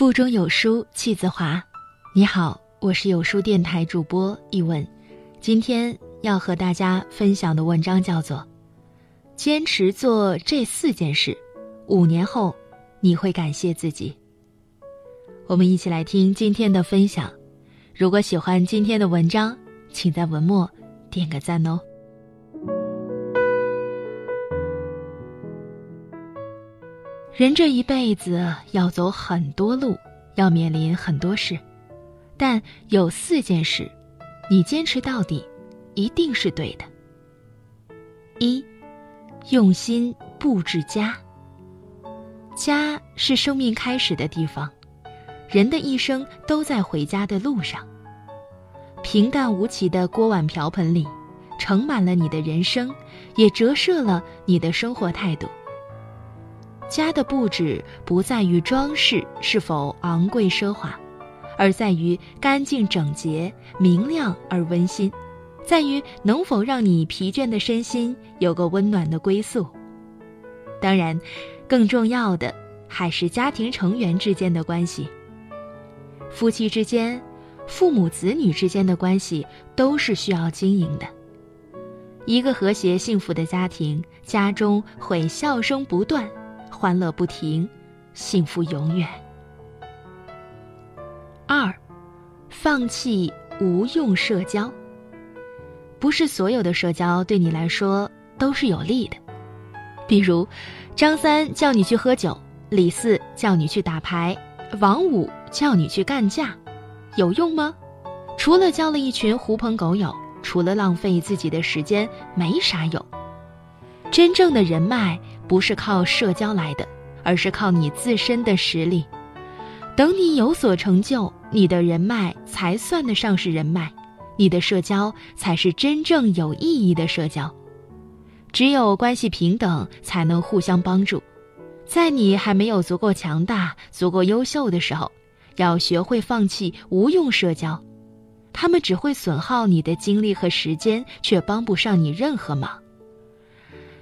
腹中有书气自华。你好，我是有书电台主播一文。今天要和大家分享的文章叫做《坚持做这四件事》，五年后你会感谢自己。我们一起来听今天的分享。如果喜欢今天的文章，请在文末点个赞哦。人这一辈子要走很多路，要面临很多事，但有四件事，你坚持到底，一定是对的。一，用心布置家。家是生命开始的地方，人的一生都在回家的路上。平淡无奇的锅碗瓢盆里，盛满了你的人生，也折射了你的生活态度。家的布置不在于装饰是否昂贵奢华，而在于干净整洁、明亮而温馨，在于能否让你疲倦的身心有个温暖的归宿。当然，更重要的还是家庭成员之间的关系。夫妻之间、父母子女之间的关系都是需要经营的。一个和谐幸福的家庭，家中会笑声不断。欢乐不停，幸福永远。二，放弃无用社交。不是所有的社交对你来说都是有利的。比如，张三叫你去喝酒，李四叫你去打牌，王五叫你去干架，有用吗？除了交了一群狐朋狗友，除了浪费自己的时间，没啥用。真正的人脉不是靠社交来的，而是靠你自身的实力。等你有所成就，你的人脉才算得上是人脉，你的社交才是真正有意义的社交。只有关系平等，才能互相帮助。在你还没有足够强大、足够优秀的时候，要学会放弃无用社交，他们只会损耗你的精力和时间，却帮不上你任何忙。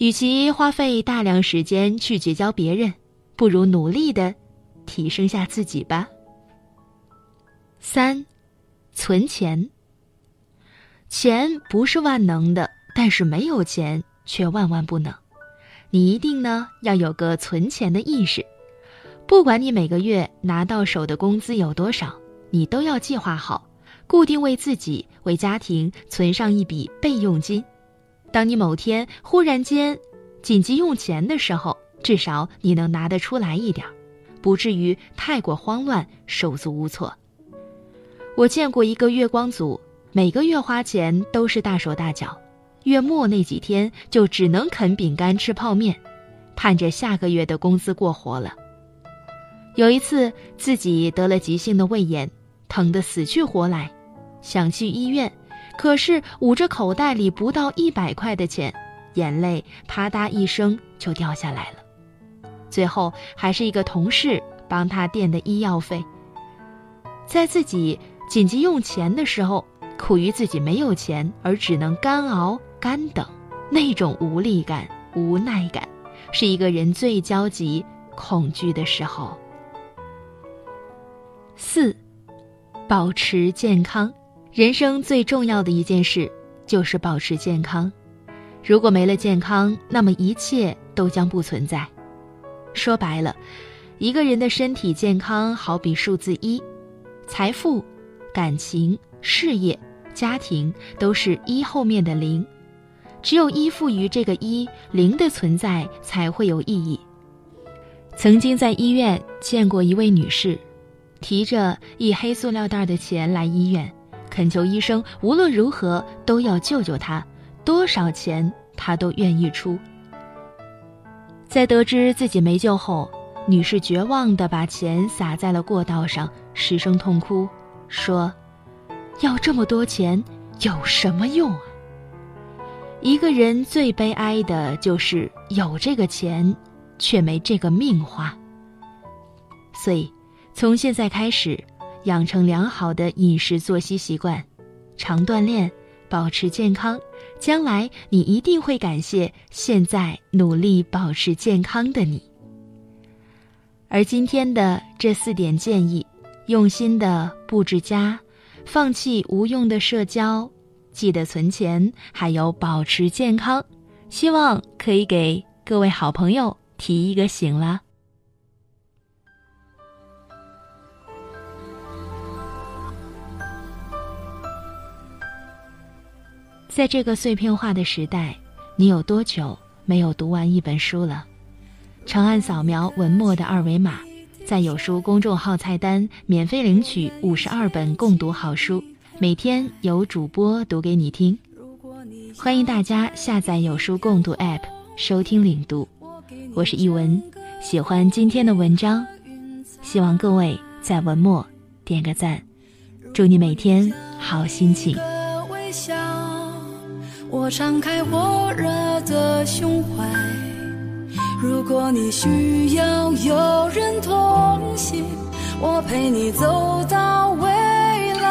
与其花费大量时间去结交别人，不如努力的提升下自己吧。三，存钱。钱不是万能的，但是没有钱却万万不能。你一定呢要有个存钱的意识，不管你每个月拿到手的工资有多少，你都要计划好，固定为自己、为家庭存上一笔备用金。当你某天忽然间紧急用钱的时候，至少你能拿得出来一点，不至于太过慌乱、手足无措。我见过一个月光族，每个月花钱都是大手大脚，月末那几天就只能啃饼干、吃泡面，盼着下个月的工资过活了。有一次自己得了急性的胃炎，疼得死去活来，想去医院。可是捂着口袋里不到一百块的钱，眼泪啪嗒一声就掉下来了。最后还是一个同事帮他垫的医药费。在自己紧急用钱的时候，苦于自己没有钱而只能干熬干等，那种无力感、无奈感，是一个人最焦急、恐惧的时候。四，保持健康。人生最重要的一件事就是保持健康。如果没了健康，那么一切都将不存在。说白了，一个人的身体健康好比数字一，财富、感情、事业、家庭都是一后面的零。只有依附于这个一，零的存在才会有意义。曾经在医院见过一位女士，提着一黑塑料袋的钱来医院。恳求医生无论如何都要救救他，多少钱他都愿意出。在得知自己没救后，女士绝望地把钱撒在了过道上，失声痛哭，说：“要这么多钱有什么用啊？”一个人最悲哀的就是有这个钱，却没这个命花。所以，从现在开始。养成良好的饮食作息习惯，常锻炼，保持健康，将来你一定会感谢现在努力保持健康的你。而今天的这四点建议，用心的布置家，放弃无用的社交，记得存钱，还有保持健康，希望可以给各位好朋友提一个醒了。在这个碎片化的时代，你有多久没有读完一本书了？长按扫描文末的二维码，在有书公众号菜单免费领取五十二本共读好书，每天有主播读给你听。欢迎大家下载有书共读 App 收听领读。我是一文，喜欢今天的文章，希望各位在文末点个赞，祝你每天好心情。我敞开火热的胸怀，如果你需要有人同行，我陪你走到未来。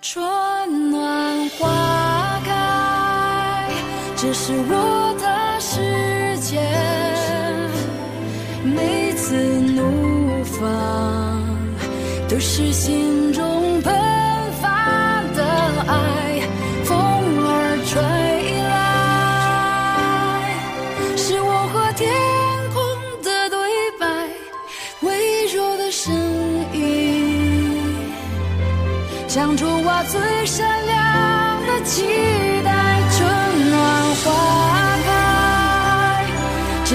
春暖花开，这是我的世界，每次怒放都是心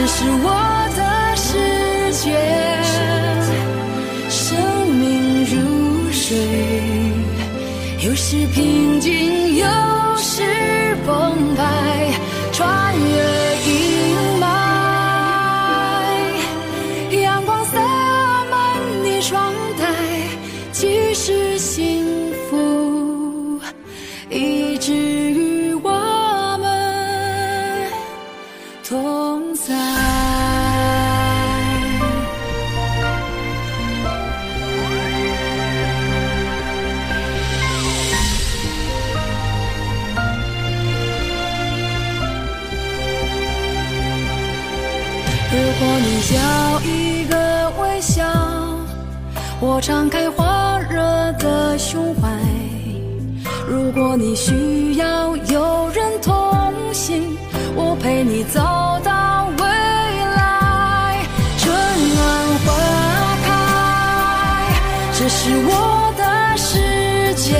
这是我的世界，生命如水，有时平静，有时澎湃，穿越阴霾。阳光洒满你窗台，即使。一个微笑，我敞开火热的胸怀。如果你需要有人同行，我陪你走到未来。春暖花开，这是我的世界。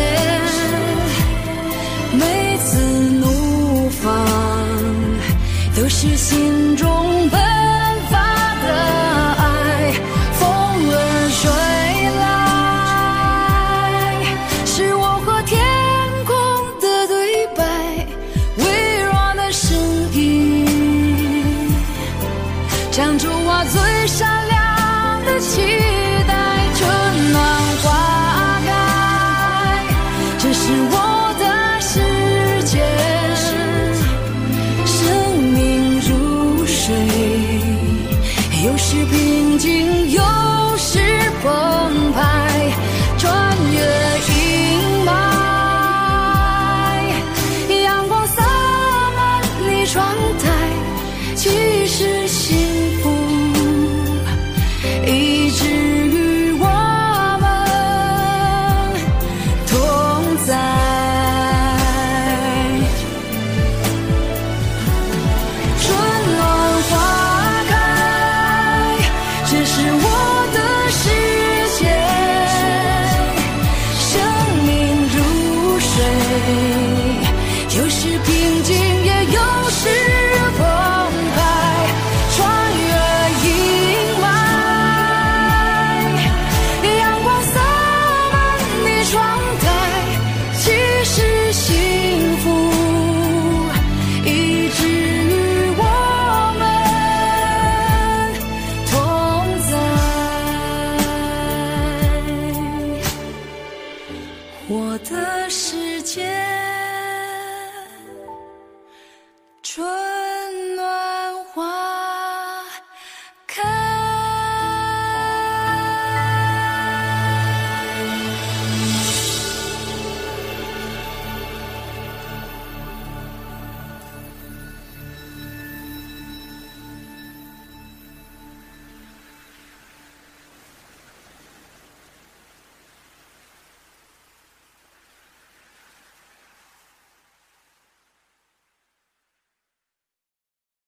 每次怒放，都是心中奔我的世界。